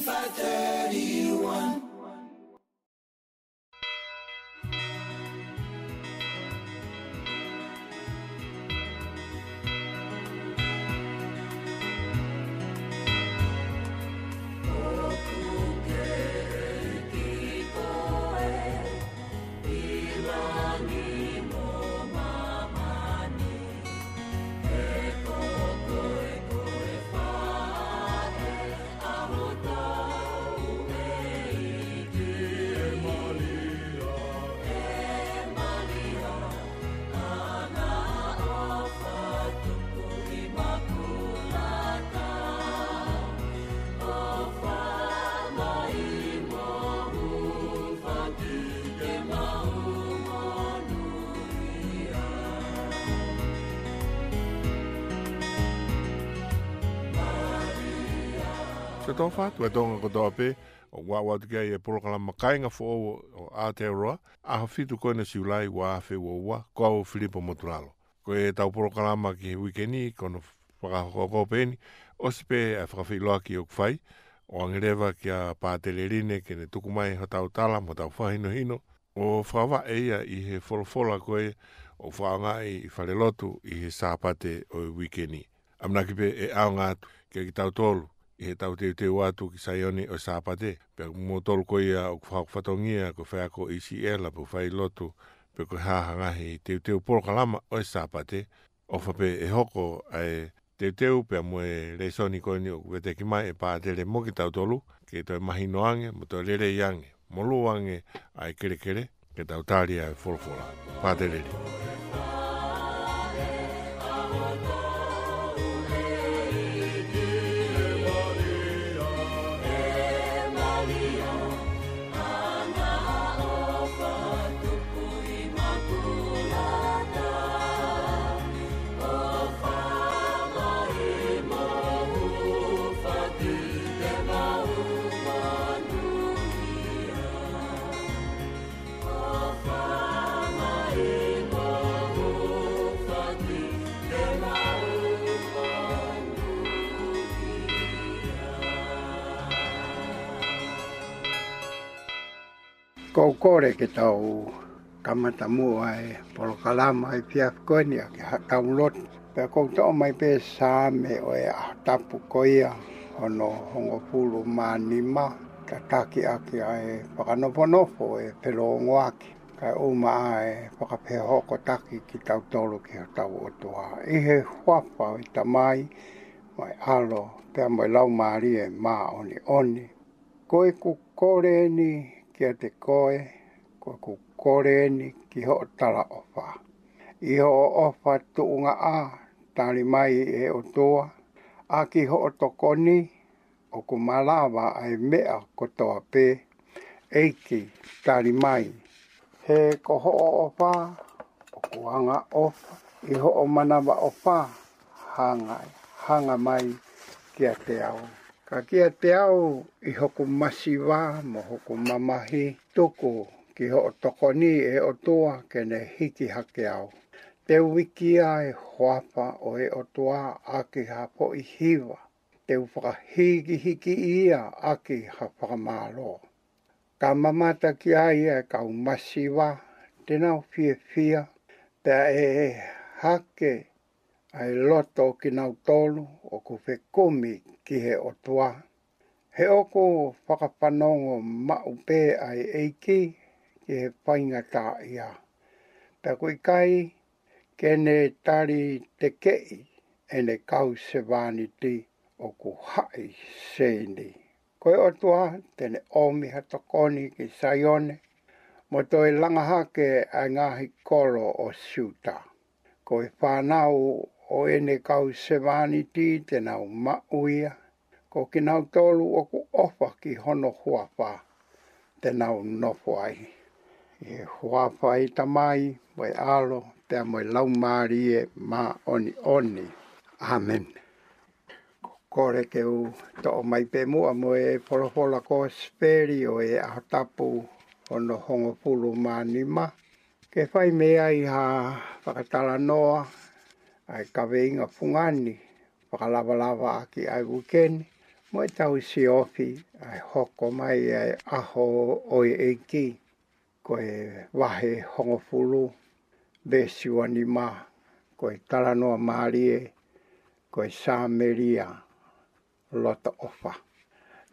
531 Se tō whātua e tōnga ko tōpē, o wāwā tika i e porokala makai ngā fō o Aotearoa, a hawhitu koe na siulai wā awhi wā wā, ko au Filippo Motulalo. Ko e tau porokala maki he wikeni, ko no whakahoko kōpēni, o sipē e whakawhi loa ki o kwhai, o angereva ki a pātelerine, ke ne tukumai ho tau tala, mo tau whahino hino, o whawa eia i he wholofola koe, o whaonga i whare lotu i he sāpate o wikeni. Amnakipe e aonga atu, ke ki tau tōlu i he tau teo teo atu ki saioni o sāpate. Pea mō tolko ia o kwhakwhatongia ko whaako isi e la po lotu pe ko haha ngahi i teo teo porokalama o sāpate. O whape e hoko ai teo teo pea mō e reisoni koini o kwete ki mai e pātere mō ki tau tolu ke toi mahi noange mō toi lere iange mō luange ai kere kere ke tau tāria e wholwhola. Pātere. Pātere. kou kore ke tau kamata mua e polo kalama e pia koni a ke hatau lot. Pea kou tau mai pe sāme o e ahtapu koia ono hongo pulu mā nima. Ka taki aki a e pakanopo nopo e pelo ongo aki. Ka uma a e pakapeho ko ki tau tolu ki hatau o tua. Ihe huapa i tamai mai alo pea mai lau maari e mā oni oni. Koe ku kore ni kia te koe, kua ku kore ni ki ho tala ofa. I ho ofa tuunga a, tali mai e o tua, a ki ho o tokoni, o ku malawa ai mea kotoa pē, eiki tali mai. He ko ho o ofa, o ku anga ofa, i ho o manawa ofa, hanga, hanga mai kia te au. Hanga mai kia te au. Ka kia te au i hoko masi wā mo hoko mamahi tuku ki ho o toko ni e o toa ke hiki hake au. Te wiki ai hoapa o e o toa aki hapo i hiwa. Te ufaka hiki hiki ia aki hapa mālo. Ka mamata ki ai e ka umasi wā, tēnā fia fia, pēr e hake ai loto ki nau tolu, o ko whe komi ki he o tua. He o ko whakapanongo ma upe ai eiki ki he whainga tā ia. te kui kai, kene tari te kei e ne kau se vāniti o ku hai sēni. Koe o tua, tene omi hatokoni ki saione, mo toi langahake a ngāhi koro o siuta. Koe whānau o ene kau sevani tī te nau mauia, ko ki nau tolu o ku ofa ki hono huapa te nau nofo ai. E huapa i tamai, mai, alo, te amoi lau maari e ma oni oni. Amen. Kore ke u to mai pe mua mo e porohola ko speri o e ahotapu ono hongo pulu maani ma. Ke whai mea i ha whakatala noa, ai kawe inga fungani, whakalawa lava aki ai wukene, mo i tau si ofi, ai hoko mai ai aho oi eiki, ko e wahe hongofulu, besi wani ma, ko e taranoa maarie, ko e sāmeria, lota ofa.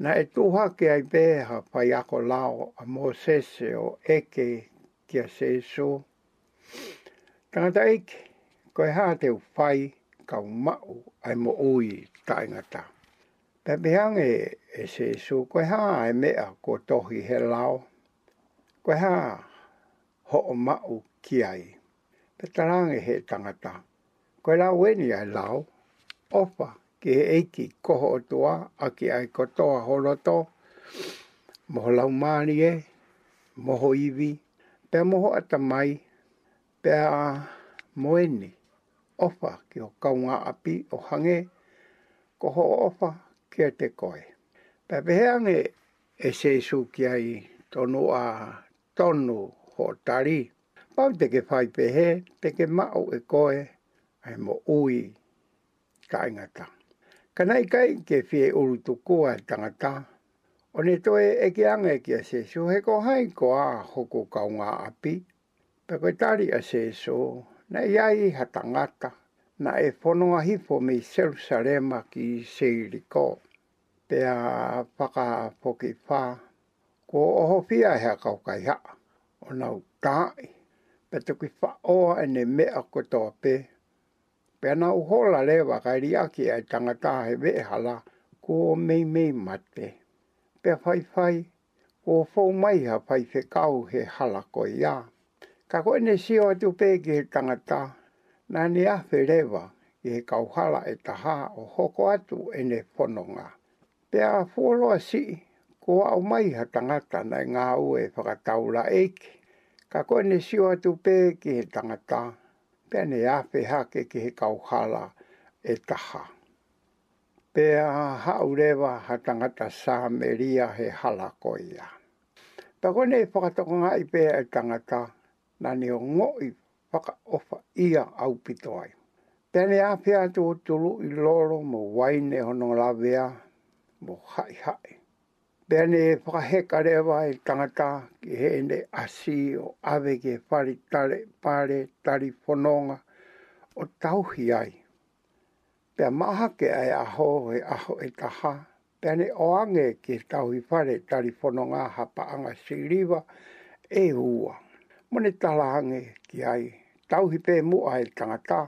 Na e tuha ke ai beha pai ako lao a Mosese o eke kia se iso. Tangata eke, ko e te whai ka mau ai mo ui taingata. Pepehang e e se su ko e e mea ko tohi he lao. Ko e ho o mau ki ai. Petarang e he tangata. Ko e lao weni ai lao. Opa ki he eiki koho o tua a ki ai kotoa horoto. Moho lau maani e. Moho iwi. Pea moho ata mai. Pea moeni ofa ki o kaunga api o hange, ko ho ofa ki a te koe. Pepeheange e se su ki ai tonu a tonu ho tari. Pau te ke whai pehe, te ke mao e koe, ai mo ui ka ingata. Kanai kai ke fie uru tukua e tangata, o ne toe e ki ange ki a se he ko hai ko a hoko kaunga api, pe koe tari a se na ia i hatangata na e whanonga hifo me Jerusalema ki Seiriko. Pea whaka poki whā, ko oho fia hea kau kai haa, o nau tāi, pe te kui whaoa e ne mea ko toa Pea na uhola lewa kai riaki ai tangata he vee hala, ko mei mei mate. Pea whai whai, ko fau mai ha whai whekau he hala ko iaa. Ka koe ne si o atu e pē ki he tangata, na ni a whereva ki he kauhala e taha o hoko atu e ne whanonga. Pe a fuoloa si, ko au mai ha tangata nā ngā u e whakataula Ka koe ne si o atu e pē ki he tangata, pe ne a whehake ki he kauhala e taha. Pe a haurewa ha tangata sā meria he halakoia. Pe a koe ne whakatokonga i pe e tangata, na ne o ngoi whaka ofa ia au pito ai. Pene a te o tulu i loro mo waine hono lawea mo hai hai. Pene e whakaheka rewa tangata ki hene asi o ave ke whare tare pare tari whanonga o tauhi ai. Pea maha ke ai aho e aho e taha, pene o ange ke tauhi whare tari whanonga hapa anga siriva e ua mone talaange ki ai, tauhi pē mua e tangata,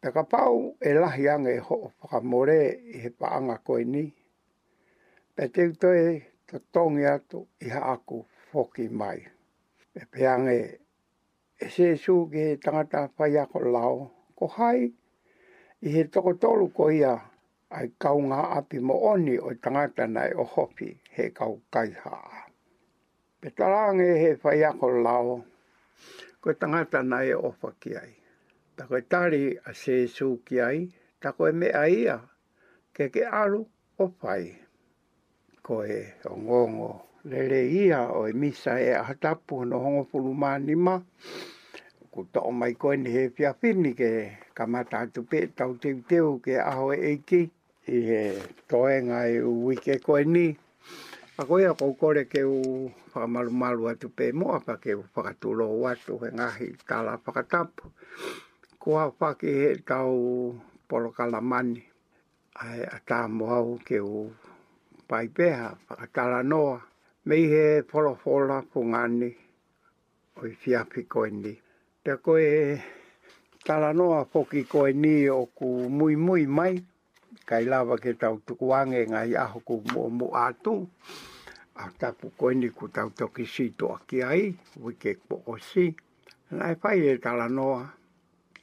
pe ka pau e lahi ange e ho o whakamore i he paanga koe ni. Pe te utoe to tongi atu i ha aku whoki mai. Pe pe ange e se su ki he tangata whai ako lao, ko hai i he tokotolu ko ia ai kaunga api mo oni o tangata nai o hopi he kau kaiha. Pe talange he whai ako lao, Ko e tangata nai e ofa ai. Ta koe tari a sesu ki ai, tako koe me aia ke ke aru o pai. Ko e o ngongo lele ia o e misa e ahatapu no hongo pulu maanima. Ku ta o mai koe ni he pia fini ke kamata atu pe tau teuteu ke aho e eiki. I he toenga e uike koe ni. Pa koe a kou kore ke u whakamalu malu atu pe moa pa ke u whakatulo u atu he ngahi tala whakatapu. Ko a whaki he tau polo kalamani a tā moau ke u paipeha whakatala noa. me he polo whola pungani o i fiapi koe ni. Te koe tala noa poki koe ni o ku mui mui mai kai lava ke tau tuku ange ngai aho ku mo mo atu. A tapu koini ku tau toki si to aki ai, wike po o si. Nai pai e tala noa,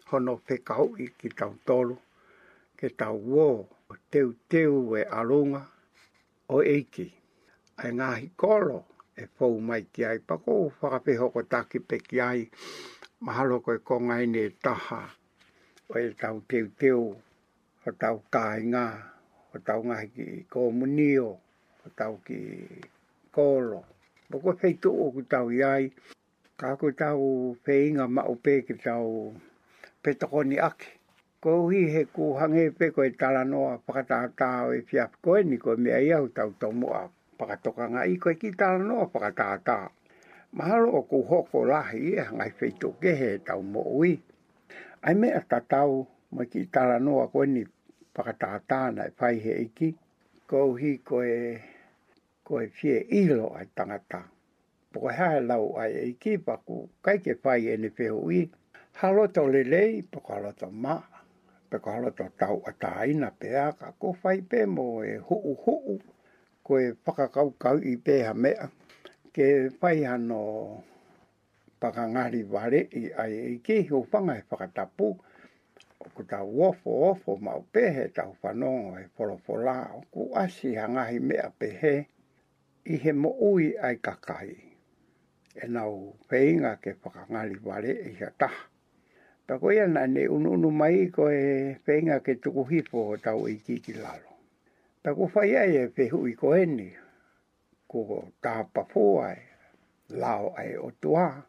hono pe kau i ki tau tolu, ke tau wō, o teu teu e alunga, o eiki. Ai ngahi kolo, e fau mai ki ai pako, whakapeho ko taki pe ki ai, mahalo koe kongai ne taha, o e tau teu teu, teu o tau kāinga, o tau ngahi ki kōmunio, o tau ki kōlo. Boko hei tō o ku tau iai, ka ku tau whēinga ma o pē ki tau petakoni ake. Ko hi he ku hange pē koe tala noa whakatātāo e fiap koe ni koe mea iau tau tō mua whakatokanga i koe ki tala noa whakatātāo. Mahalo o ku hoko lahi e hangai whei tō kehe tau mo ui. Ai mea tatau tau mai ki tāra noa koe ni pakatakatāna e pai he iki. Kou hi koe, koe fie ilo ai tangata. Poko hea he lau ai e iki paku kai ke pai e ni peho i. Haloto lelei, poko haloto maa. Peko haloto tau a tāina pēā ka ko fai pē mo e huu huu. Koe whakakau kau i pēha mea. Ke pai hano pakangari ware i ai e i ke hiu whanga e whakatapu. Ke o ko ta wofo wofo ma o pehe ta o fano e polo pola o ku asi hanga hi me a pehe i he mo ui ai kai e na o peinga ke whakangali wale e hia ta. ta ko ia na ne unu mai ko e peinga ke tuku hipo o tau i kiki lalo. ta ko whai ai e pehu i ko eni ko ta papua e lao ai o tua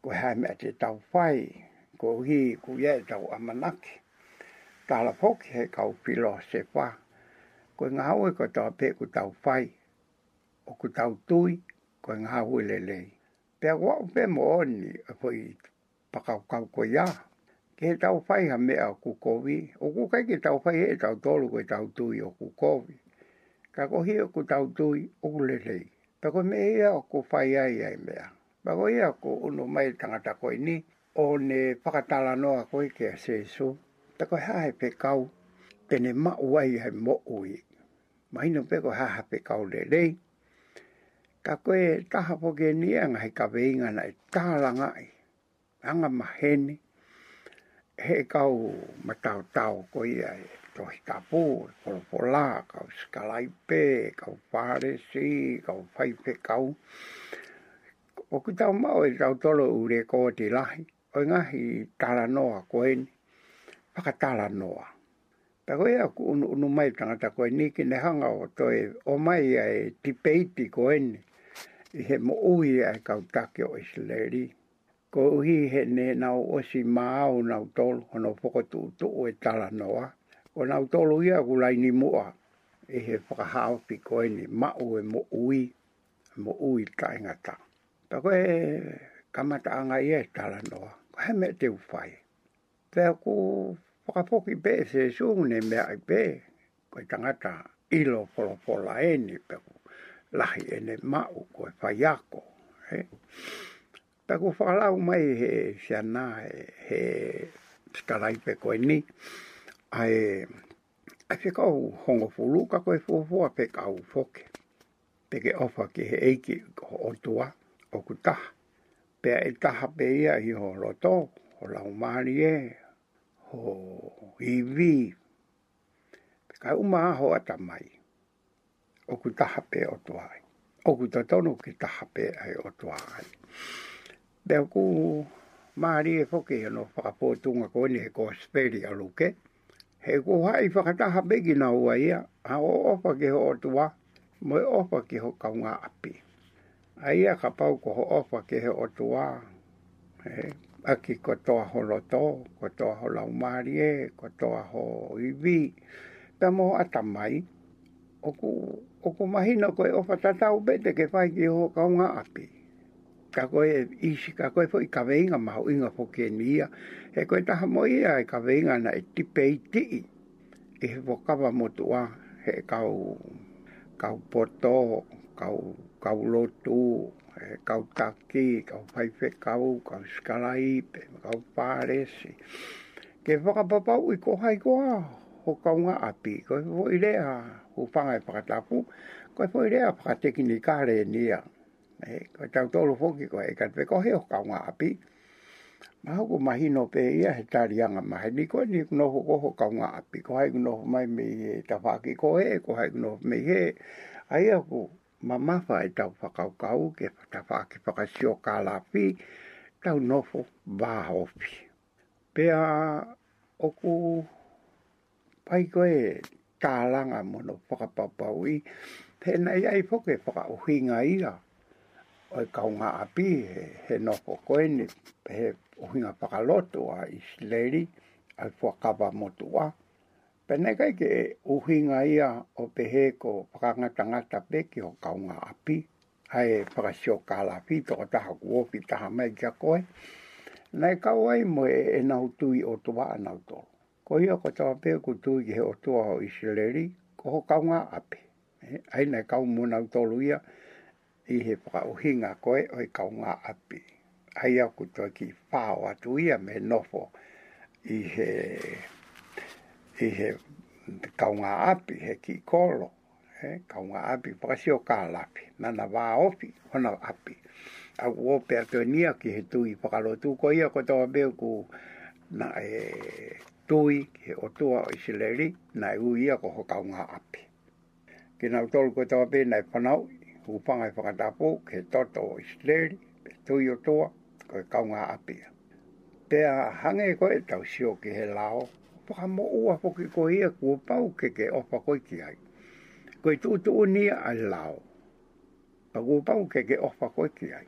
ko ha me te tau whai e ko hi ku ye ta o ta la poki he ka o pilo se pa e ko nga ho ko ta pe ku ta o fai o ku ta o tui ko nga ho le le pe ko o pe mo ni po i pa ka ka ko ya ke ta o fai ha me a ku ko vi o ku ka ke ta o fai e ta o tolu ko ta o tui o ku ko vi ka ko hi o ku ta o tui o ku le le Pako mea o ku fai ya ya me Pako ia ko unu mai tangata ko ni, o ne whakatala noa koe ke a sesu. Ta koe hae pe kau, tene ma ai hai mo ui. Ma hino pe koe hae pe kau le rei. Ka koe taha po ke nianga hai ka veinga na e tāla ngai. Anga mahene. He kau matau tau koe ia e tohi ka pū, polo polā, kau skalai pe, kau pare si, kau fai pe kau. O ku tau mau e tau tolo ure kō ti lahi o hi tala noa ko eni. Paka tala noa. Ta koe aku unu, unu mai tangata ko eni ki ne hanga o toi o mai ai ti peiti ko eni. I he mo uhi a e kautake o isleri. Ko uhi he ne nau si maau nau tolu hono pokotu utu o e tala noa. Ko nau tolu ia kulaini mua. I he whakahaopi ko eni mau e mo uhi. Mo uhi taingata. Ta koe kamata anga i e tala noa he me te uwhai. Pea ko whakapoki pe e se suung ne mea i pe, koe tangata ilo polopola e ni pe ko lahi e ne mau koe whaiako. Pea ko whakalau mai he siana he, he skarai pe koe ni, ae ai pe kau hongo fulu ka koe fuafua pe kau foke. Pe ke ofa ke he eiki ko otua o kutaha pea e taha pe ia i ho roto, ho lau e, ho iwi. Ka umaha ho ata mai, o ku taha pe o tu ai. O ku tonu ki taha pe ai o tu ai. Pea ku maari e foke e no whakapotunga ko ni he ko speri aluke, he ku hai whakataha pe ki na ua ia, ha o opa ke ho o tu ai, mo e opa ki ho kaunga api ai ka pau ko ho ofa ke he o tua. E, aki ko toa ho loto, ko toa ho laumarie, ko toa ho iwi. Pea mo atamai, oku, oku no ko e ofa tatau bete ke fai ki ho kaunga api. Ka koe e isi, ka koe fai ka veinga maho inga po ke nia. He koe taha mo ia e ka veinga na e tipe i tii. E he vokawa motua, he kau, kau poto, kau kau lotu, e, kau taki, kau paife kau, kau skalaipe, kau paresi. Ke whakapapau i ko hai koa, ho kaunga api, ko e fo i rea, ho whanga e whakatapu, ko e fo i rea whakateki ni kare nia. E, ko e tau tolu foki ko e katpe ko he ho kaunga api. Ma hoko mahino pe ia he tarianga mahe ni koe ni kunoho ko ho kaunga api. Ko hai kunoho mai me he tawhaki ko he, ko hai kunoho me he. Ai aku, ma mafa e tau whakaukau ke tawha ki whakasio ka lapi tau nofo vāhopi. Pea oku pai koe tālanga mono whakapapau i he nei ai poke whakauhinga ia oi kaunga api he, he nofo koe ni he uhinga whakaloto a isleri ai whakapa motu a. Whakapa Pene kai ke uhinga ia o te he ko whakangata ngata pe ki ho kaunga api. Hai whakasio kala fi toko taha kuopi taha mai kia koe. Nei kau ai mo e, e nautui o tuwa anautoro. Ko hia ko tawa pe ku tui ki he o tuwa ho isileri ko ho kaunga api. Hai eh, nei kau mo nautoro ia i he whaka uhinga koe o i kaunga api. Hai aku toki whao atu ia me nofo i he ki he kaunga api, he ki kolo, he kaunga api, pakasi o kaal api, nana waa opi, hona api. A wope ato e nia ki he tui, pakalo tu ko ia ko tawa beu ku na e tui, ki he otua o isileri, na e ui ia ko ho kaunga api. Ki nau tolu ko tawa beu na e panau, upanga e pakatapu, ki he toto o isileri, pe tui otua, ko e kaunga api. Pea hange ko e tau sio ki he lao, paha mo ua hoki ko ia kua pau ke ke opa koi ki hai. Koe tū tū ni a lao. Pa kua pau ke ke opa koi ki hai.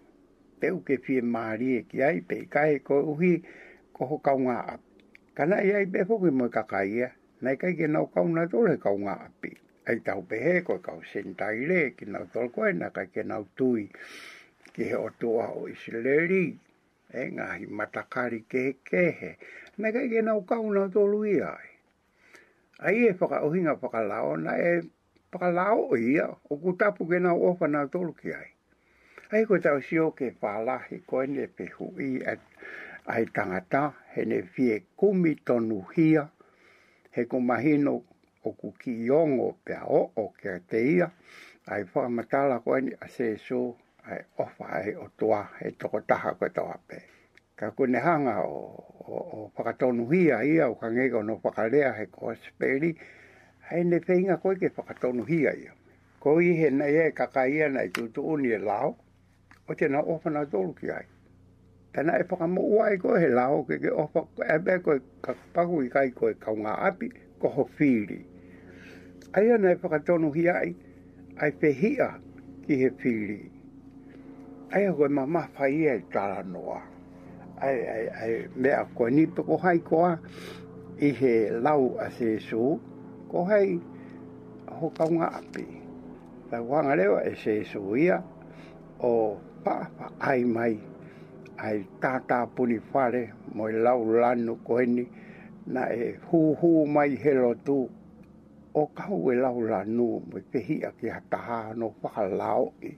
Peu ke fie maari e ki hai, pe kai ko uhi ko ho kaunga ka Kana ia i befo ki moi kakaia, nai kai ke nau kauna tōre kaunga api. Ai tau pehe koe kau sentai re, ki nau tol koe na ka ke nau tui ki he o tua o isi leri. E ngahi matakari ke ke he me ka ike nau kauna tō lui ai. Ai e whaka uhinga whaka lao, na e whaka lao o ia, o ku tapu ke nau ofa nā tō luki ai. Ai koe tau si o ke whālahi koe ne pe hui at ai tangata, he ne fie kumi tonu hia, he ku mahino o ku ki iongo pe o o ke te ia, ai whakamatala koe ni a se so, ai ofa ai o toa, he toko taha koe tau apea ka kone hanga o, o, o whakatonu hia ia o kangega no whakarea he ko asperi, hei ne whainga koe ke whakatonu hia ia. Ko i he nei e kakaia nei tutu e lao, o tena opana tolu ki ai. Tana e whakamu uai koe he lao ke ke opa, e be koe kakpaku i kai koe kaunga api, koho whiri. Aia nei whakatonu hia ai, ai pehia ki he whiri. Aia koe mama whaia i e tala noa ai ai ai me a ko ni pe ko hai ko i he lau a se su ko hai ho ka un api la wan e se su ia o pa pa ai mai ai tata puni fare mo i lau lanu ko ni na e hu hu mai he lo tu o ka u e lau lanu mo i pehi a ki hataha no pa lau i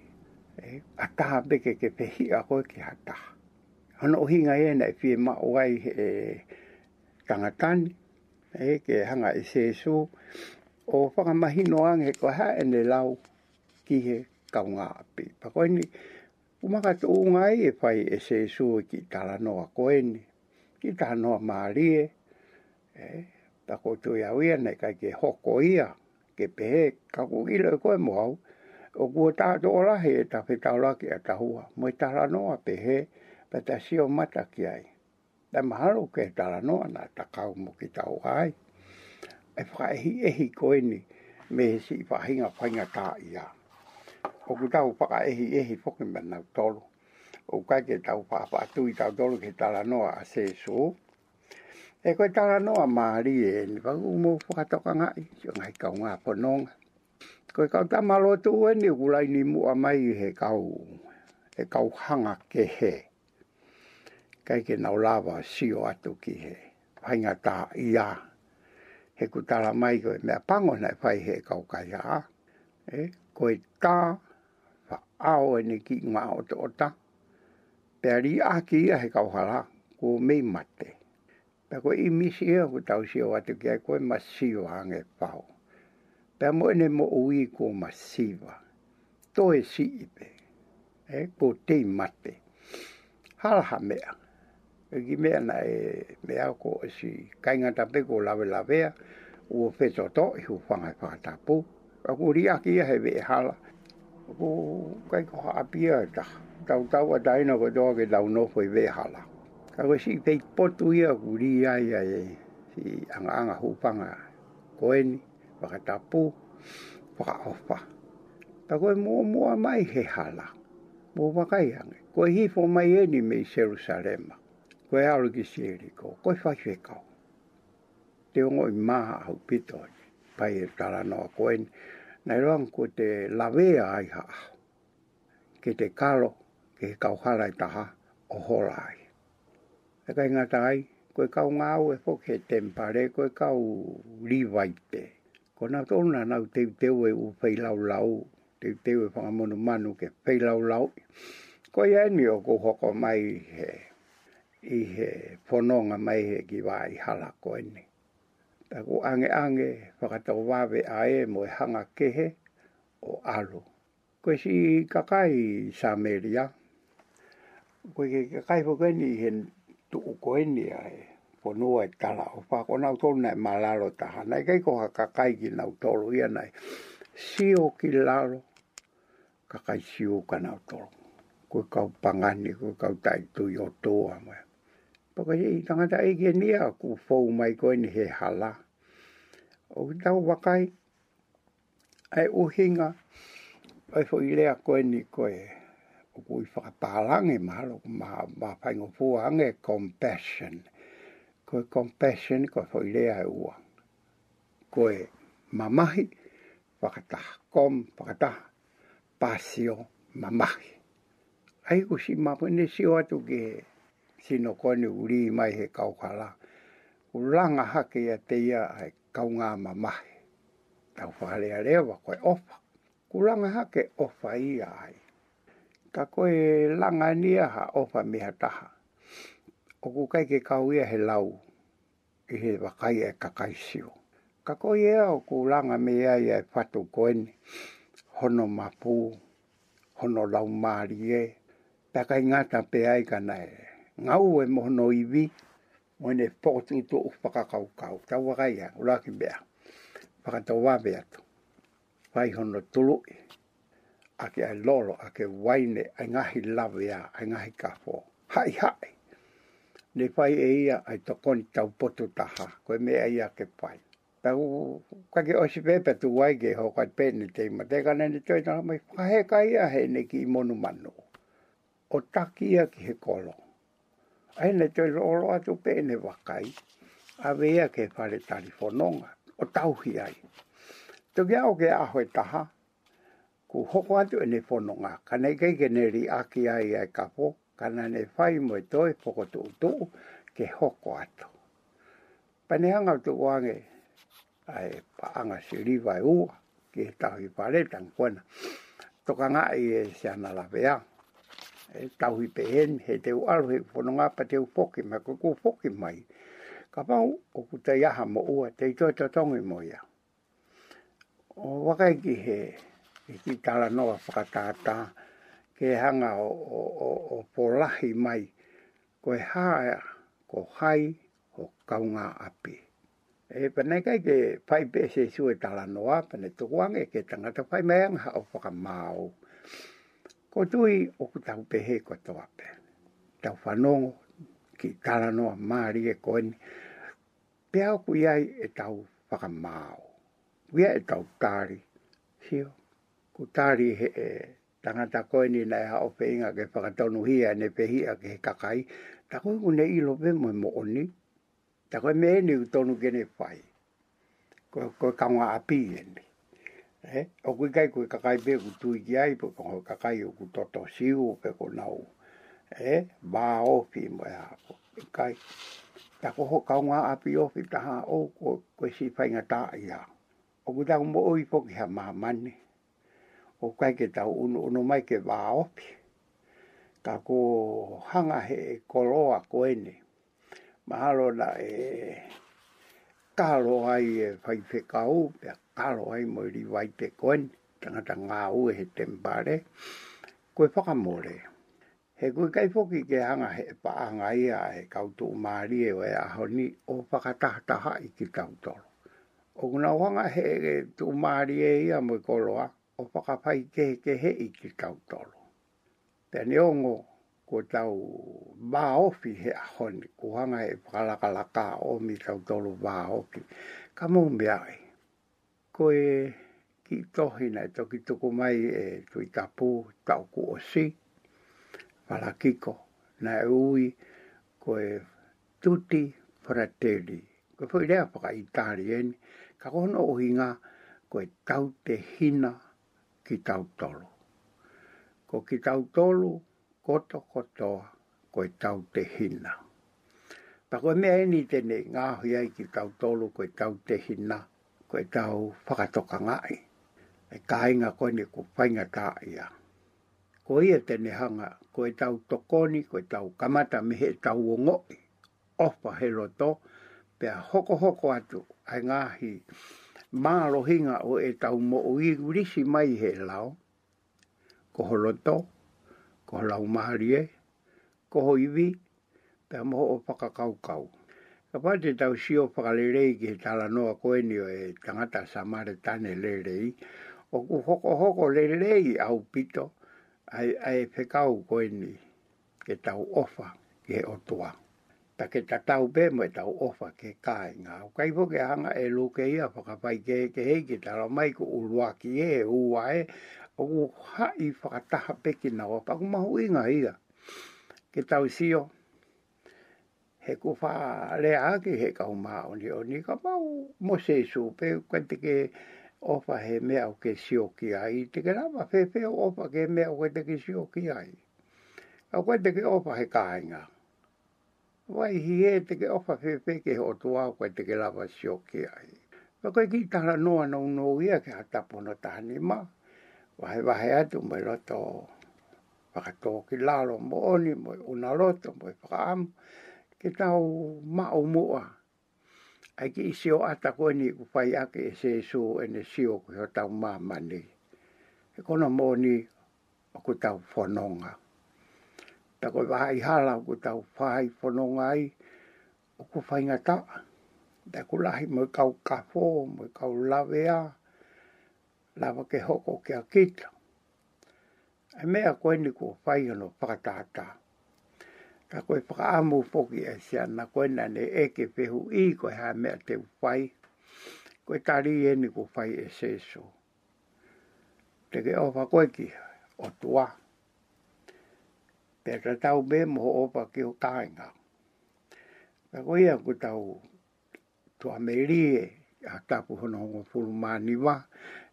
e, a ta beke ke pehi a ko ki hataha ana o hinga e na fie ma o ai e eh, kangatan e eh, ke hanga i e se su o whaka mahino ange ko ha e ne lau ki he kaunga api pa koe ni umaka te o ngai e whai e se so e ki tala noa koe ni ki tala noa maalie e pa eh, koe tu iau ia ne kai ke hoko ia ke pehe kaku ilo e koe mohau o kua tātou o rahe e tawhi tau rake a tahua mo noa pehe e pa ta si o mata ki ai. Ta mahalo ke tala noa na ta kau mo ki tau ai. E whakaehi ehi koe ni me he si i whahinga whainga tā i a. O ku tau whakaehi ehi poki me nau tolu. O kai ke tau whapa atu i tau tolu ke tala noa a se so. E koe tala noa maari e ni pangu mo whakatoka ngai. Yo ngai kau ngā ponong. Koe kau tamalo tu e ni ulai ni mua mai he kau. E kau hanga ke he kai ke nau lava sio atu ki he. Hainga tā i a. He ku tāra mai koe mea pango nei whai he kau kai a. E, koe tā wha ao e ne ki ngā o te ota. Pea ri a ki ia he kau hala, ko mei mate. Pea koe i misi ea ku tau sio atu ki a koe ma sio ange pao. Pea mo ne mo ui ko ma siwa. To e si ipe. E, ko te mate. Halha mea ki mea na e mea ko si kainga tape ko lawe lawea ua peto to i hu whanga i whanga tapu. A ku ri aki a he vee hala. Ku kai koha apia e taha. Tau tau a taina ko toa ke tau nofo i vee hala. Ka ko si pei potu ia ku ri ai ai e si anga anga hu whanga koeni, whanga tapu, whanga ofa. Ta koe mua mua mai he hala. Mua wakai ange. Koe hifo mai eni mei Serusalema koe aru ki sere ko, koe whai kau. Te ongo i maha au pito, pai e tala noa koe, nai roang ko te lawea ai haa, ke te kalo, ke he kauhara i taha, o hola ai. E kai ngata ai, koe kau ngā au e poke he tempare, koe kau te. Ko nā tōna nau teu teu e u pei lau lau, teu teu e whangamonu manu ke pei lau lau. Koe e o ko hoko mai he, i he whanonga mai he ki wā i hala koe ni. Ta ku ange ange whakatau wāwe a e mo e hanga kehe o alu. Koe si kakai Sameria. Koe ki kakai whakoe ni hen tuku koe ni a e. Ko nua e tala o whā ko nau tolu nai malalo taha. Nai kei koha kakai ki nau tolu ia nai. Sio ki lalo kakai siu ka nau tolu. Koe kau pangani, koe kau taitui o tōa mea. Paka i tangata i e ke nia ku fau mai koe ni he hala. O ki tau wakai, ai uhinga, ai fau i lea koe ni koe. O ku i whakapalange mahalo, ma, ma whaingo fuange compassion. Koe compassion, koe fau i lea e ua. Koe mamahi, whakataha, kom, whakataha, pasio, mamahi. Ai ku si mapu, ne si o atu ke he sino kone uri mai he kaukala. Ulanga hake ia te ia ai kaunga mamahe. Tau whaharea rewa koe ofa. Uranga hake ofa ia ai. Ka koe langa nia ha ofa miha taha. Oku kai ke kau ia he lau. I he wakai e kakaisio. Ka koe ia o kulanga me ia ia e fatu koene. Hono mapu. Hono lau maari e. Pekai ngata pe aika nae ngau e mo no ibi mo ne poti to paka kau kau ta wa ga ya ula ki bea paka ta wa bea to hono tulu a ke ai lolo ake waine a ngahi lave ya a ngahi kafo hai hai ne pai e ia ai to tau potu taha ko me ai a ke pai ta u ka ke osi pepe tu wai ho kai pene te ma te kana ni toi mai pa kai a he ne ki monu manu o takia ki he kolo ai ne toi lolo atu pe ne wakai, a vea ke pare tari fononga, o tauhi ai. to kia o ke aho e ha ku hoko atu ne fononga, ka nei kei ke neri aki ai ai kapo, ka na ne whai moe toi pokotu utu, ke hoko atu. Panehanga tu wange, ai paanga siri vai ua, ki tahi pare tangkwana. Tokanga i e siana la veanga tau i pehen, he te ualo he whanonga pa te ufoki, ma ko ko ufoki mai. Ka pau, o ku te iaha mo ua, te i toi ta tongi mo ia. O wakai ki he, i ki tala noa whakatātā, ke hanga o, o, polahi mai, ko e haa, ko hai, ho kaunga api. E pene kai ke pai pese sue tala noa, pene tukuange ke tangata pai meanga o whakamāu. Pene ko tui o ku tau pehe ko tau ape. Tau whanongo ki tala maari e koeni. Pea o ku iai e tau whakamāo. Wea e tau tāri. Sio, ku tāri he e tangata koeni na e hao peinga ke whakatonu hia ne pehia ke he kakai. Ta koe ku ne ilo pe moe mo oni. Ta koe me eni u tonu kene whai. Koe kaunga api eni he o ku kai ku ka kai be ku tu i ai po ko ka kai o ku toto siu pe ko nau he ba o pi mo ya ko kai ta ko ho ka nga api o pi ta ha o ko ko si pa nga ta ya o ku ta mo o i po ki ha ma man ni o kai ke ta un uno mai ke ba o pi ka ko hanga he e koloa ko ene mahalo na e kalo ai e fai fe ka o aro ai mo ri vai te koen tanga tanga u e he tembare ko e poka more he ko kai foki ke anga he pa anga ia he kautu tu mari e wa ho ni o paka ta ta ha i ki kau to o kuna wanga he e tu mari e ia mo ko loa o paka pai ke ke he i ki kau to te ne ongo ko tau ba ofi he a ho ni ko anga e pa la ka la ka o mi kau to lo ba ofi ka mo mbi koe ki tohi nei toki tuku mai e tui tapu tau ku o si wala kiko na e ui koe tuti fratelli koe fo idea paka italien ka kono uhinga koe tau te hina ki tau tolu ko ki tau tolu koto kotoa koe tau te hina pa koe mea eni tene ngā hui ai ki tau tolu koe tau te hina ko e tau whakatoka ngai. E kāinga koe ne ko whainga tā ia. Ko ia tene hanga, ko e tau tokoni, ko e tau kamata me he tau o ngoi. Opa he roto, pia hoko hoko atu, ai ngāhi mārohinga o e tau mo o igurisi mai he lao. Ko ho roto, ko ho lau maharie, ko ho iwi, pia moho o whakakaukau. Ka pā te tau si o whakalerei ki he tala noa koe ni o e tangata sa mare tane lerei. O ku hoko hoko lerei au pito ai, ai whekau koe ni ke tau ofa ki he otua. Ta ke ta tau pē mo e tau ofa ke kāi ngā. O kai po ke hanga e luke ia whakapai ke ke hei ke tala mai ku ulua ki e ua e. O ku i whakataha peki nawa pakumahu inga ia ke tau sio. Si he ku fa le a ki he ka ma o ni o ni ka ma mo se su pe ku ke o fa he me o ke si o ki ai te ke na fe fe o fa ke me o ku ke si o ki ai a ku ke o fa he ka inga vai hi he te ke o fa fe fe ke o tu a ku ke la si o ki ai pa ku ki ta no no no ia ke ta pono no ta ni ma vai vai a tu me lo to Whakatō ki lalo mo oni mo unaroto mo i whakaamu ke tau mao moa. Ai ki isi o ata koe ni kupai ake e se su e ne si o kuhio tau maa E kona mo ni o ku tau whanonga. Ta koe wahai hala o ku tau whai whanonga ai o ku whainga ta. Ta ku lahi mo kau kafo, mo kau lawea, lawa ke hoko ke akita. E mea koe ni ku whai ano whakatātaa ka koe whaka amu poki e se ana koe nane e ke pehu i koe ha mea te whai. Koe tari e ni ko whai e se so. Te ke opa koe ki o tua. Pera tau me mo opa ki o tāinga. Ka koe ia ko tau tua me rie a tapu hono hongo pulu mani wa.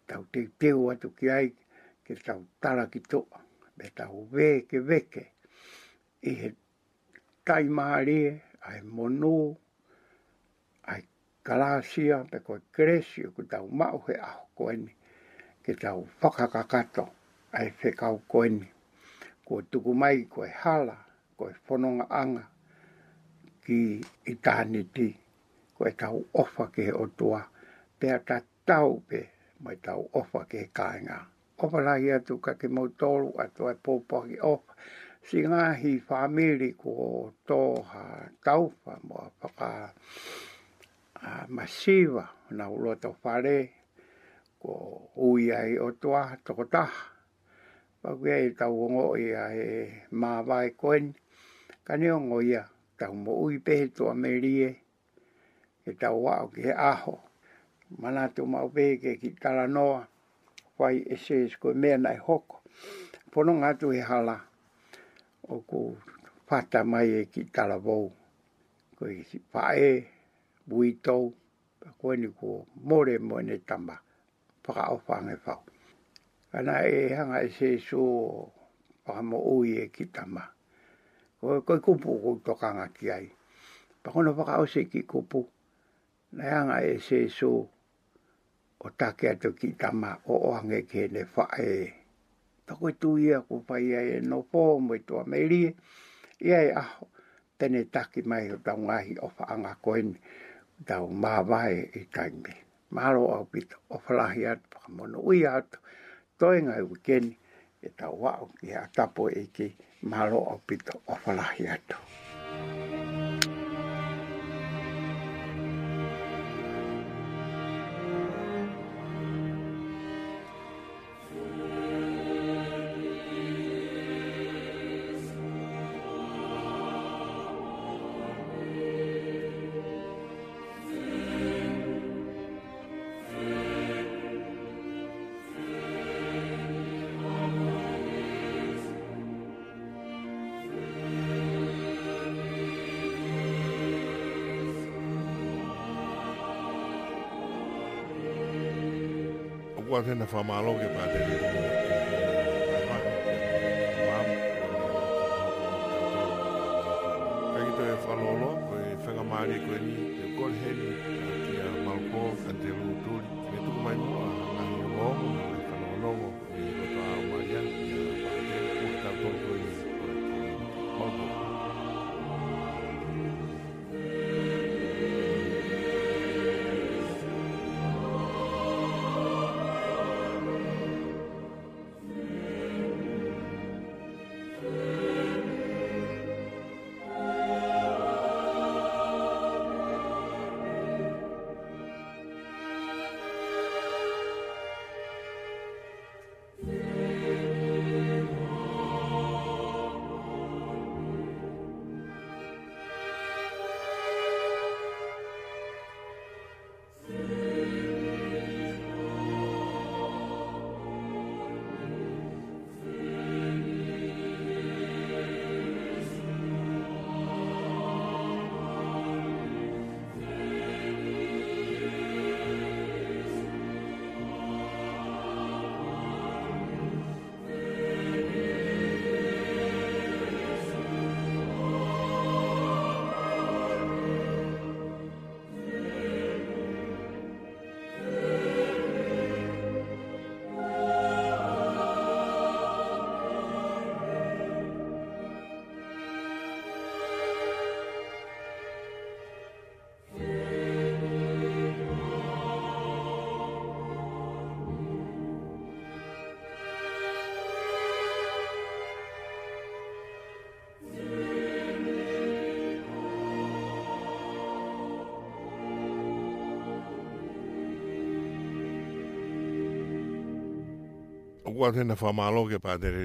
Tau te teo atu ki ai ke tau tara ki toa. Me tau ve ke veke. I he tai maare, ai mono, ai galasia, pe koe kresi, ku tau mau he aho koeni, ke tau whakakakato, ai whekau koeni, ko tuku mai koe hala, koe whanonga anga, ki itani ti, koe tau ofa ke he otua, pea ta tau pe, mai tau ofa ke he kāinga. Opa rahi atu ka ke mautoru, atu ai pōpaki ofa, si ngahi whamiri ko tōha taupa mo a whaka a masiwa na uloto whare ko ui ai o tua toko taha. Paku e tau o ngoi a e mawai koen, ka neo ngoi a tau mo ui pehe tua me rie, e tau wao ki he aho. Manatu mau pehe ki tala noa, whai e sees koe mea nai hoko. Pono ngatu he hala o ko fata mai e ki talavou. Ko e i si pae, buitou, ko ni ko more mo ne tamba, paka o whange whau. Ana e hanga e se so paka mo ui e ki tamba. Ko i koi kupu ko tokanga ki ai. Pakono paka o se ki kupu, na hanga e se so o take ato ki tamba o oange ke ne whae ta koe tuia ko pai ai e no pō mo i tō Ameri, i ai e aho, tene taki mai o tau ngahi o wha anga koeni, tau māwae i e taimi. Mahalo au pita, o whalahi atu, whakamono ui atu, toi ngai wikeni, e tau wao ki e a tapo e ki, mahalo au pita, o whalahi atu. Mahalo au pita, o whalahi atu. na whamalo ke pātere. kua tēnā whamālo ke pātere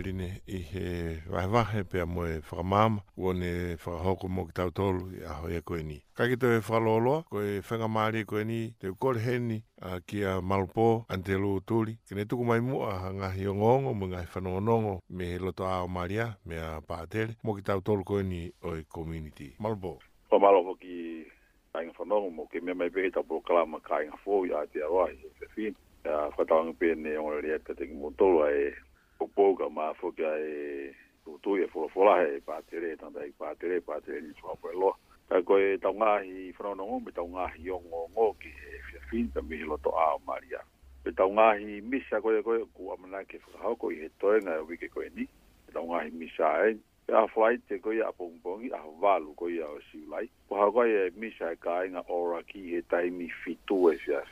i he wahe wahe pia moe whamāma ua ne whahoko mō ki tau tolu i aho e koe ni. Ka ki tō e whaloloa, koe whenga maari koe ni, te ukole heni a ki a malupo an te lu tūri. Kine tuku mai mua a ngahi o ngongo, mui ngahi whanongonongo me he loto a o maria me a pātere mō ki tau tolu koe ni o i community. Malupo. Pa malupo ki kāinga whanongo mo ke mea mai pehe tāpulo kalama kāinga fōi a te aroa i te a fatang pe ne on e le ka te mo to la e o po ma fo ga e o to ye fo fo la e pa tere tan dai pa tere pa tere ni swa pe lo ka ko e ta nga hi fro no mo ta nga hi ong o ngo ki e fia fin ta mi lo to a maria pe ta nga hi mi sa ko ko ku am na ke fo ha ko i he to na wi ke ko ni ta nga hi mi sa e pe flight te ko ya po pong i a valu ko ya o si lai po ha ko e mi sa e ka nga ora ki he tai mi fitu e fia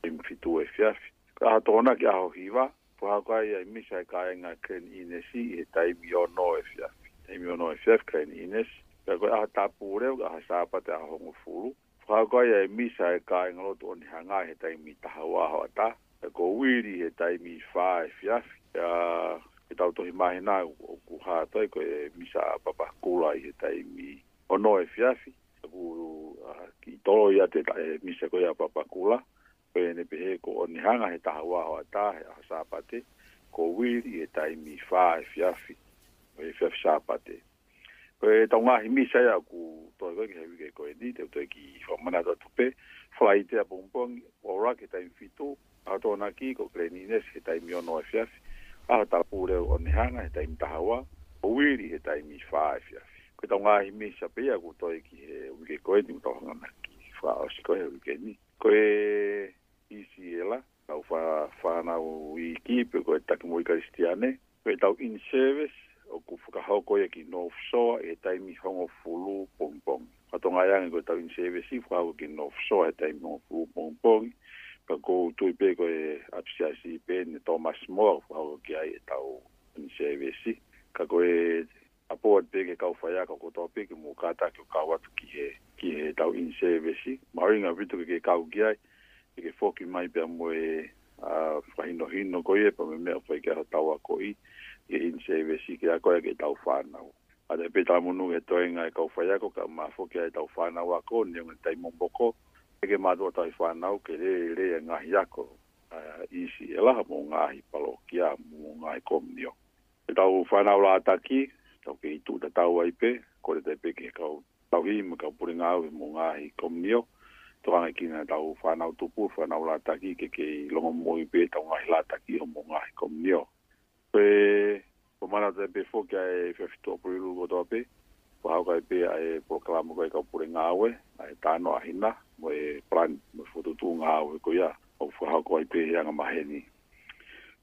fi mi fitu e fia fi ka tona ki aho hiva po ha ka ia misa e ka nga ken inesi e tai bio no efia e mio no efia ken ines ka ko a tapure ka ha sa pa ta ho mo furu po ha ka ia misa ka nga lo toni ha nga he tai mi ta wa ho ta e ko wiri he tai mi fa efia ya e tau tohi mahi o ku hātai ko e misa a papa kula i he taimi o noe fiafi. Ku ki tolo ia te e, misa ko e a papa kula pe ne pe ko o hanga he ta hua ho ta he sa pate ko wir e ta mi fa e fia fi e fia sa pate pe ta nga hi mi sa ya ku to ve ke ke ko e dite to ki fo mana to pe fly te bom bom o ra ke ta fi to a to na ki ko kle ni nes ke ta mi ono e fia fi a ta pu re o ni hanga he ta e mi e e ta hua ko wir e ta mi fa e fi ko ta nga hi mi sa pe ya ku to ki he ke ko e ni to hanga na ki fa o si ko he ke ni ko e isi ela au fa fa na u ekipe ko ta ki moi kristiane pe tau in service o ku fuka hoko ki no so e tai mi hongo fulu pom pom ato nga yang ko tau in service fu hoko ki no so e tai mi hongo fulu pom pom pa ko tu pe ko e atsia si pe ne to mas mo fu hoko ki ai e tau in service ka ko e apo at pe ke kau fa ya ko to pe ki mu kata ki kawat ki ki he tau in service maringa vitu ke kau ki ai i ke fōki mai pia moe whahino hino koe, pa me mea whai kia tau a koi, i in se e vesi kia koe ke tau whānau. A te pita munu e toi ngā e kau whaiako, ka mā fōki ai tau whānau a ko, ni o tai mōmboko, e ke mātua tai whānau ke re re e ngahi ako, a isi e laha mō ngāhi palo kia mō ngāhi komnio. E tau whānau la ataki, tau ke i tūta tau aipe, kore te peke kau tauhi, mā kau puringau e mō ngāhi komnio, to ang kina tau fa na tu pu la ta ki ke ke lo mo i pe tau ngai la ta ki o mo ngai kom nio pe po mana te pe fo ka e fe to pu lu go pe po ha kai pe a po kla mo ka pu re we ai ta no a hina mo e plan mo fo tu nga we ko ya o fo ha ka pe ya nga ma he ni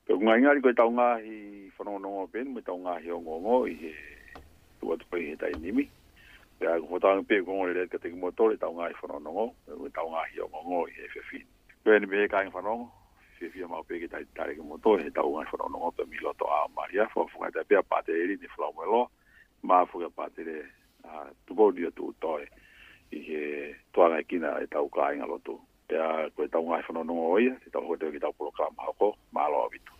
pe nga nga ko tau ngai fo no no pe mo tau ngai o ngo ngo i tu at pe ta ni ya ko ta ng pe ko ngol le ka te mo to le ta ngai fo no ngo we ta ngai yo ngo ngo e fe fin ko ni be ka ng fo no si fi ma pe ki ta ta le mo to he ta ngai fo no ngo pe mi lo to a ma ya fo fo ta pe pa te ri ni fo lo ma fo ka pa le a tu bo di tu to e i to ana ki na e ta u ka ai ngalo tu te a ko ta ngai fo no ngo e te ta ho te ki ta pro kam ha ko ma lo a bitu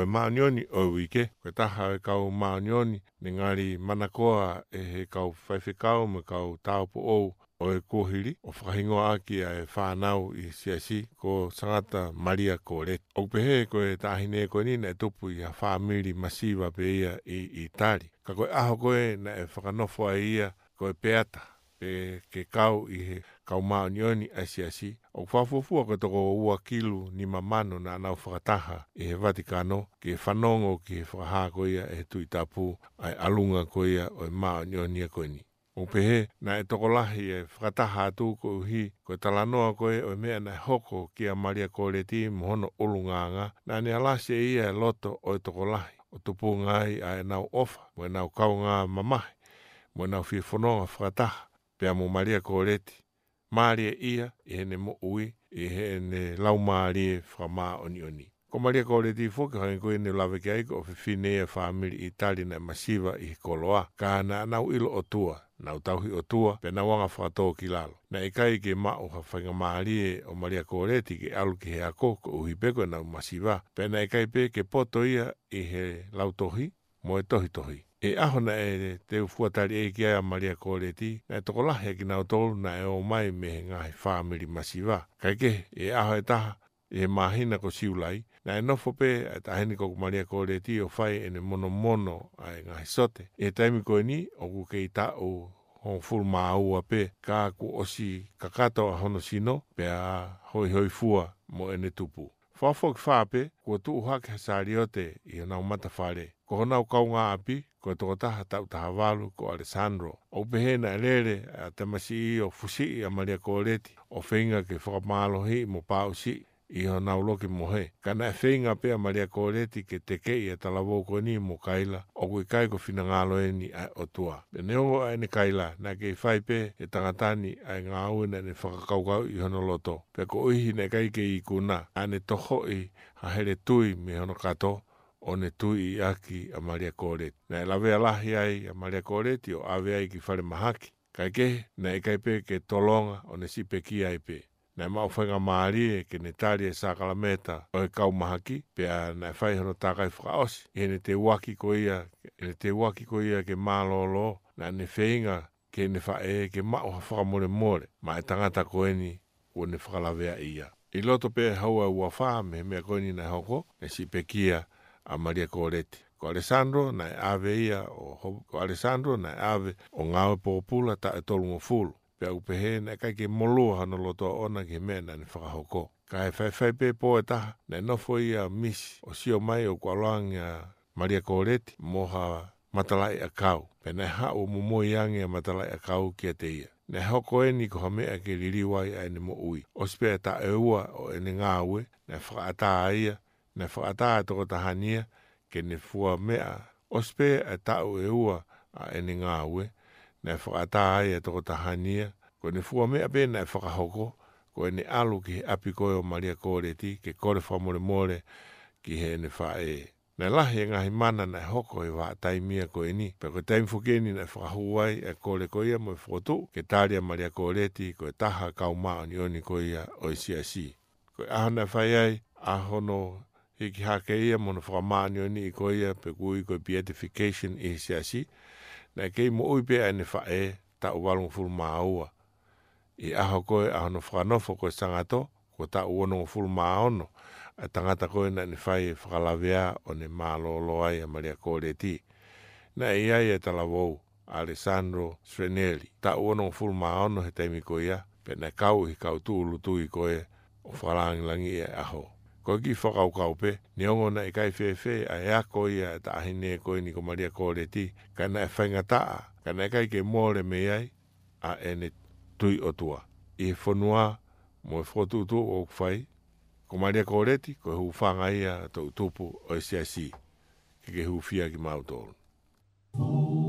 koe maanioni o wike, koe taha e kau maanioni, ni ngari manakoa e he kau whaifekau me kau taupo ou o e kohiri, o whakahingo aki a e whanau i siasi ko sangata Maria ko Koret. O pehe e koe tahine e koe nina e tupu i a whamiri masiva pe ia i Itali. Ka koe aho koe na e whakanofo a ia koe peata pe ke kau i he kau mau ni oni asiasi. O kwafufua kato ko ua kilu ni mamano na anau whakataha e he Vatikano ke whanongo ki he whakaha koia e tui tapu ai alunga koia o e mau ni a koini. O pehe na e toko lahi e whakataha atu ko uhi ko e talanoa koe o e mea na e hoko ki a maria kore ti mohono ulunganga na ni alase ia e loto o e toko lahi. O tupu ngai a e nau ofa mo e nau kaunga mamahe mo e nau fifononga whakataha pe mo maria kore Maria ia e hene mo ui e hene lau maria fra e ma oni oni. Ko maria ka ole tifo ki hangi koe ne lawe kei ko fi fine e whamiri i tali na masiva i koloa. Ka ana anau ilo o tua, na utauhi o tua, pe na wanga whakato ki lalo. Na e kai ke ma o hawhainga maria e o maria ka ole ti ke alu ki hea ko ko uhi peko e na masiva. Pe na e kai pe ke poto ia i he lau tohi, mo e tohi tohi e ahona e te fuatari e kia a Maria Koreti, na e toko lahe ki nao tolu na e o mai me he ngahe whāmiri masiva. Kai ke, e aho e taha, e mahina ko siulai, na e nofo pē e taheni ko Maria Koreti o whai e ne mono mono a e ngahe sote. E taimi koe ni, o ku kei ta o hon ful maua pē, ka ku osi kakato a hono sino, pe a hoi hoi fua mo ene tupu. Whawho ki whape, tu uha ki hasari o te i ana umata whare. Ko hona o kaunga api, kua toko taha tau taha walu ko Alessandro. O pehe na elele a tamasi i o fusi i a Maria Koreti. O whenga ke whakamalohi mo pausi i ho nau loki mo Ka nai whenga pia maria ko reti ke te kei e talavo ko ni mo kaila o kui kai ko fina ngalo e ni ai o tua. Pia e ne ongo ai ni kaila na ke i whaipe e tangatani ai ngā ue na ni whakakaukau i hono loto. Pia ko uhi ne kai ke i kuna a ne toho i ha here tui me hono kato o ne tui i aki a maria ko reti. Na e lawea lahi ai a maria ko o awe ai ki whare mahaki. ke, na e kaipe ke tolonga o ne sipe ki aipe. pe. Nei mau whainga maari e ke ne tari e sākala mēta o e kaumahaki, pia nei whaihono tākai whakaosi. E ne te waki ko ia, e ne te waki ko ia ke mālolo, na ne whainga ke ne wha e ke mau ha whakamore more, ma e tangata ko eni o ne whakalavea ia. I loto pe haua ua wha me mea ko eni nei hoko, e si pekia a Maria Koreti. Ko Alessandro nei ave ia, o ko Alessandro nei ave o ngāwe pōpula ta e tolungo fulu pe au pehe na kai ke molo hana lo to ona ke mena ni whakahoko. Ka he fai fai pe po e taha, na e nofo i a mis o sio mai o kua loang a Maria Koreti mo ha matalai a kau. Pe na ha o mumo i a matalai a kau ki a te ia. Na hoko e ni koha mea ke liriwai a ene mo ui. O spe e ta e ua o ene ngā ue, na whakata a ia, na whakata a toko tahania, ke ne fua mea. O spe e ta e ua a ene ngā ue, ne whakata ai e toko tahania, ko ne fua mea pena e whakahoko, ko ne alu ki he api koe o maria kore ti, ke kore wha more more ki he ne wha e. Na lahi e ngahi mana na hoko e wha tai mia ko e ni, pe ko taim fuke ni na whakahuai e kore koe ia mo e ke taria maria kore ti, ko taha kau maa ni oni koe ia o i si a si. Ko e ahana whai ai, ahono hiki hake ia mo na whakamaa ni oni i koe ia pe kui ko e beatification i si a si, na ke mo upe ane fa e ta o walong ful maua. I aho koe a no whakanofo koe sangato, ko ta o wano ful maono, a tangata koe na ni fai e whakalavea o ne malo loai a maria kore ti. Na e ia ia tala Alessandro Srenelli, ta o wano ful maono he taimi koe ia, pe na kau hi kau tu ulutu i koe o whalangilangi e aho ko ki whakau kau pe, ni ongo na i e kai fefe a ea koi a ta ahine e koi ni ko kore ti, ka na e whaingata a, ka na e kai ke mōre me ai, a ene tu o tua. e he whanua, mo e whotu tu o kwhai, komaria kore ti, ko e hu whanga ia tau tupu o SIC, ke ke hu fia ki mautoro. Oh.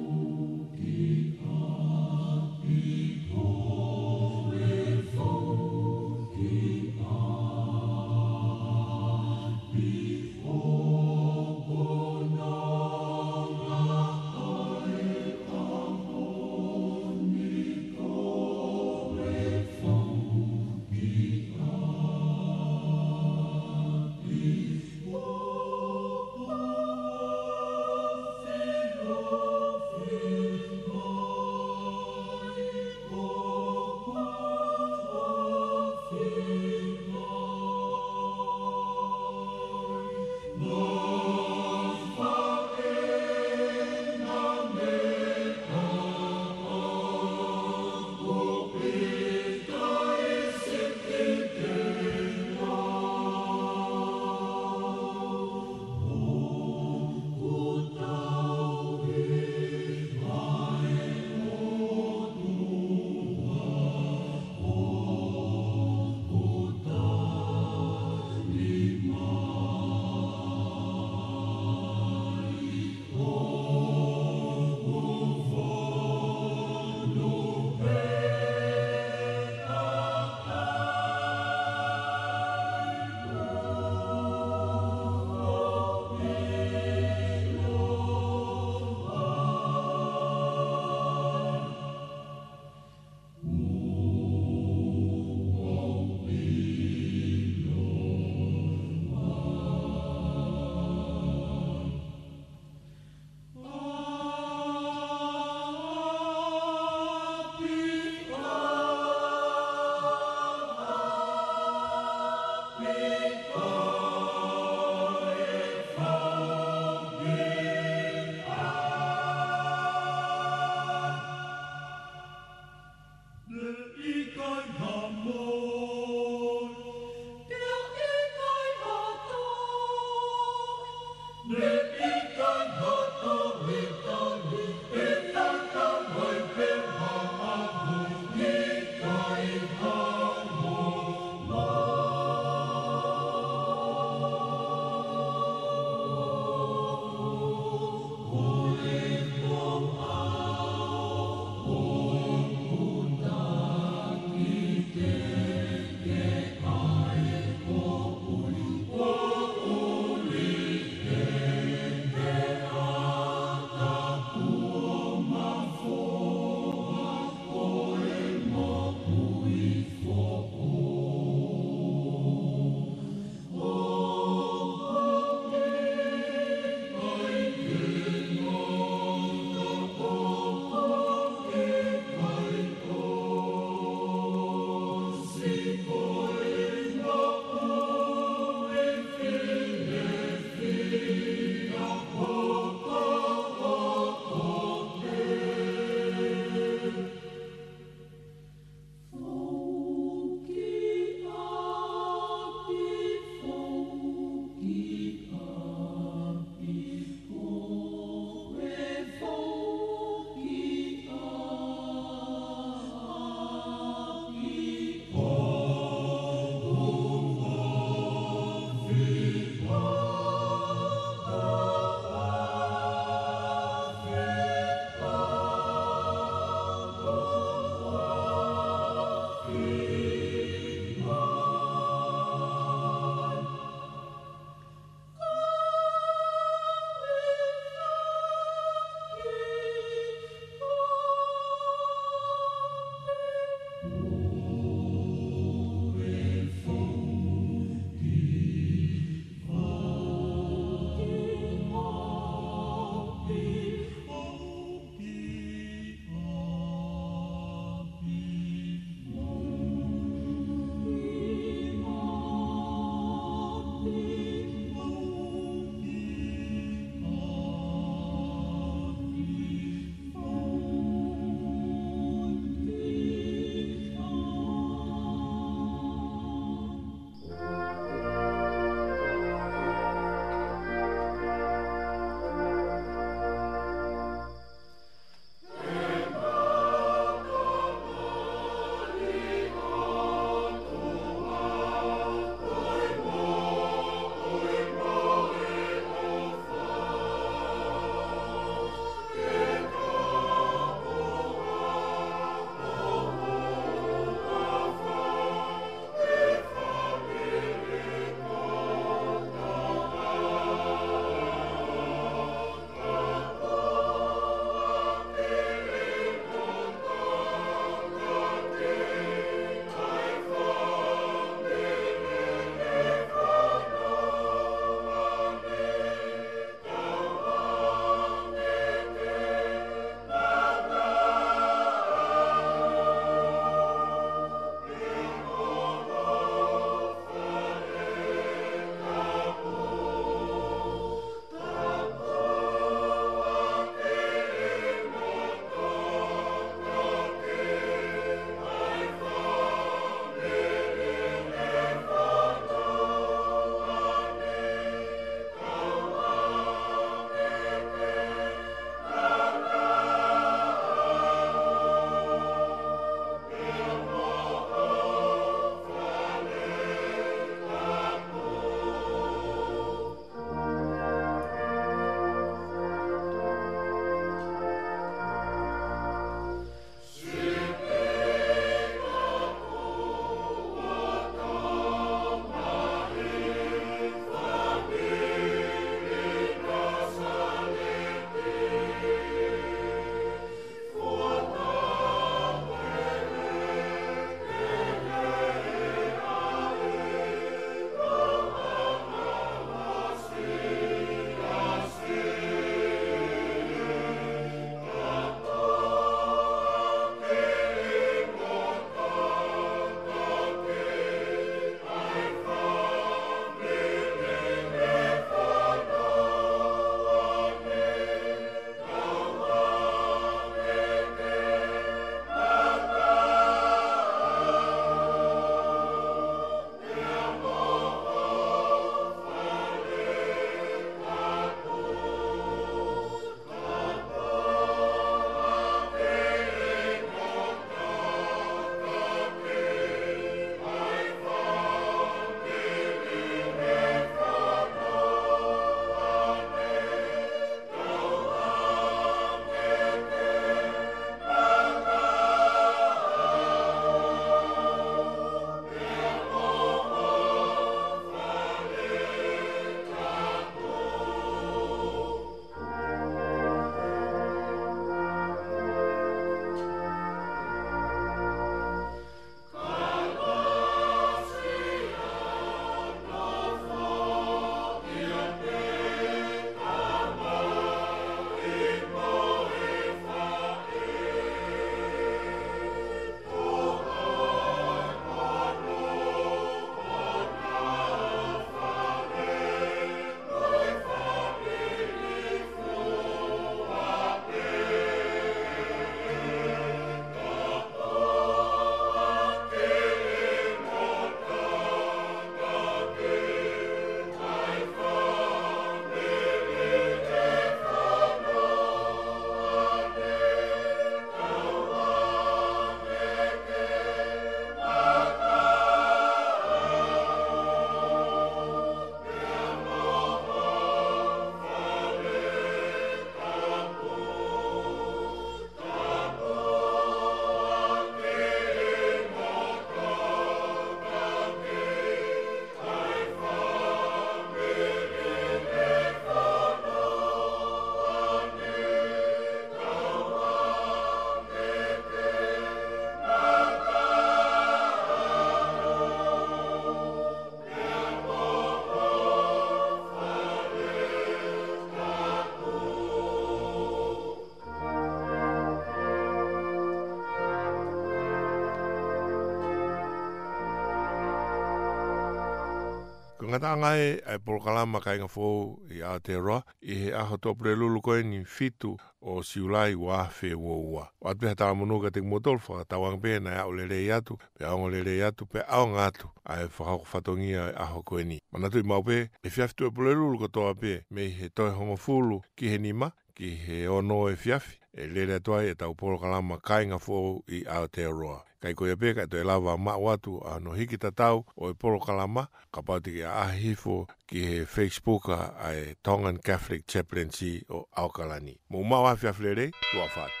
ngata ngai ai porokalama kai nga fo i a te roa i he aho to pre lulu koe ni fitu o siulai wa fe wo wa wat pe ta mo nuga te mo tol fo ta wang pe na o le rei atu pe aong le rei atu pe aong atu ai fo ha fa tongi ai e aho koe ni mana tu mau pe e fiaf tu pre lulu ko to ape me he to ho mo fulu ki he ni ma ki he ono e fiaf e le le toa e ta o porokalama kai nga fo i a te roa kai koia pe kai te lava ma watu a no hiki ta o e polo kalama ka pau te a hifo ki he facebook a e Tongan Catholic Chaplaincy o Aokalani mo ma wa fia flere tu a